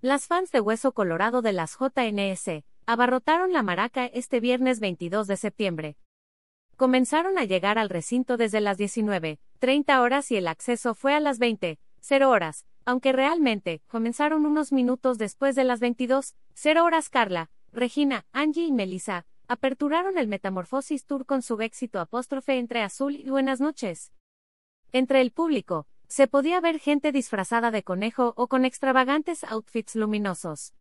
Las fans de Hueso Colorado de las JNS abarrotaron la maraca este viernes 22 de septiembre. Comenzaron a llegar al recinto desde las 19.30 horas y el acceso fue a las 20.00 horas, aunque realmente comenzaron unos minutos después de las 22.00 horas. Carla, Regina, Angie y Melissa aperturaron el Metamorfosis Tour con su éxito apóstrofe entre azul y buenas noches. Entre el público, se podía ver gente disfrazada de conejo o con extravagantes outfits luminosos.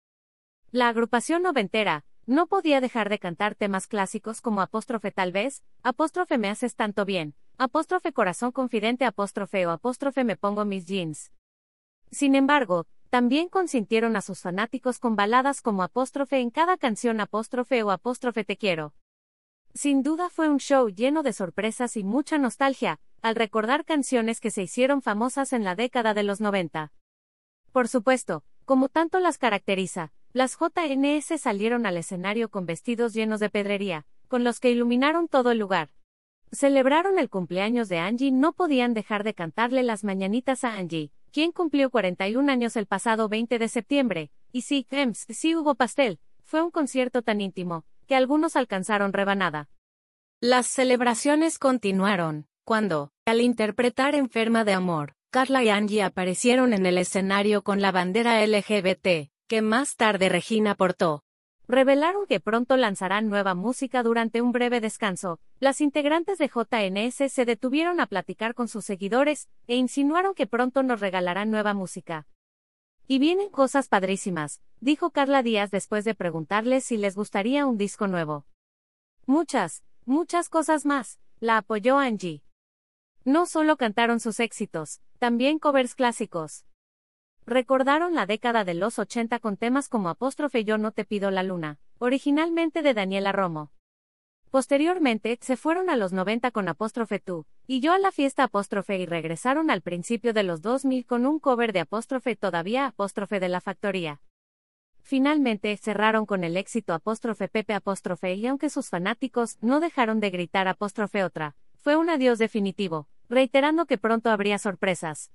La agrupación noventera, no podía dejar de cantar temas clásicos como apóstrofe tal vez, apóstrofe me haces tanto bien, apóstrofe corazón confidente apóstrofe o apóstrofe me pongo mis jeans. Sin embargo, también consintieron a sus fanáticos con baladas como apóstrofe en cada canción apóstrofe o apóstrofe te quiero. Sin duda fue un show lleno de sorpresas y mucha nostalgia, al recordar canciones que se hicieron famosas en la década de los 90. Por supuesto, como tanto las caracteriza, las JNS salieron al escenario con vestidos llenos de pedrería, con los que iluminaron todo el lugar. Celebraron el cumpleaños de Angie, no podían dejar de cantarle las mañanitas a Angie, quien cumplió 41 años el pasado 20 de septiembre, y sí, Ems, sí hubo pastel, fue un concierto tan íntimo, que algunos alcanzaron rebanada. Las celebraciones continuaron, cuando, al interpretar Enferma de Amor, Carla y Angie aparecieron en el escenario con la bandera LGBT, que más tarde Regina portó. Revelaron que pronto lanzarán nueva música durante un breve descanso. Las integrantes de JNS se detuvieron a platicar con sus seguidores e insinuaron que pronto nos regalarán nueva música. Y vienen cosas padrísimas, dijo Carla Díaz después de preguntarles si les gustaría un disco nuevo. Muchas, muchas cosas más, la apoyó Angie. No solo cantaron sus éxitos, también covers clásicos. Recordaron la década de los 80 con temas como apóstrofe Yo no te pido la luna, originalmente de Daniela Romo. Posteriormente, se fueron a los 90 con apóstrofe tú, y yo a la fiesta apóstrofe y regresaron al principio de los 2000 con un cover de apóstrofe todavía apóstrofe de la factoría. Finalmente, cerraron con el éxito apóstrofe Pepe apóstrofe y aunque sus fanáticos no dejaron de gritar apóstrofe otra, fue un adiós definitivo, reiterando que pronto habría sorpresas.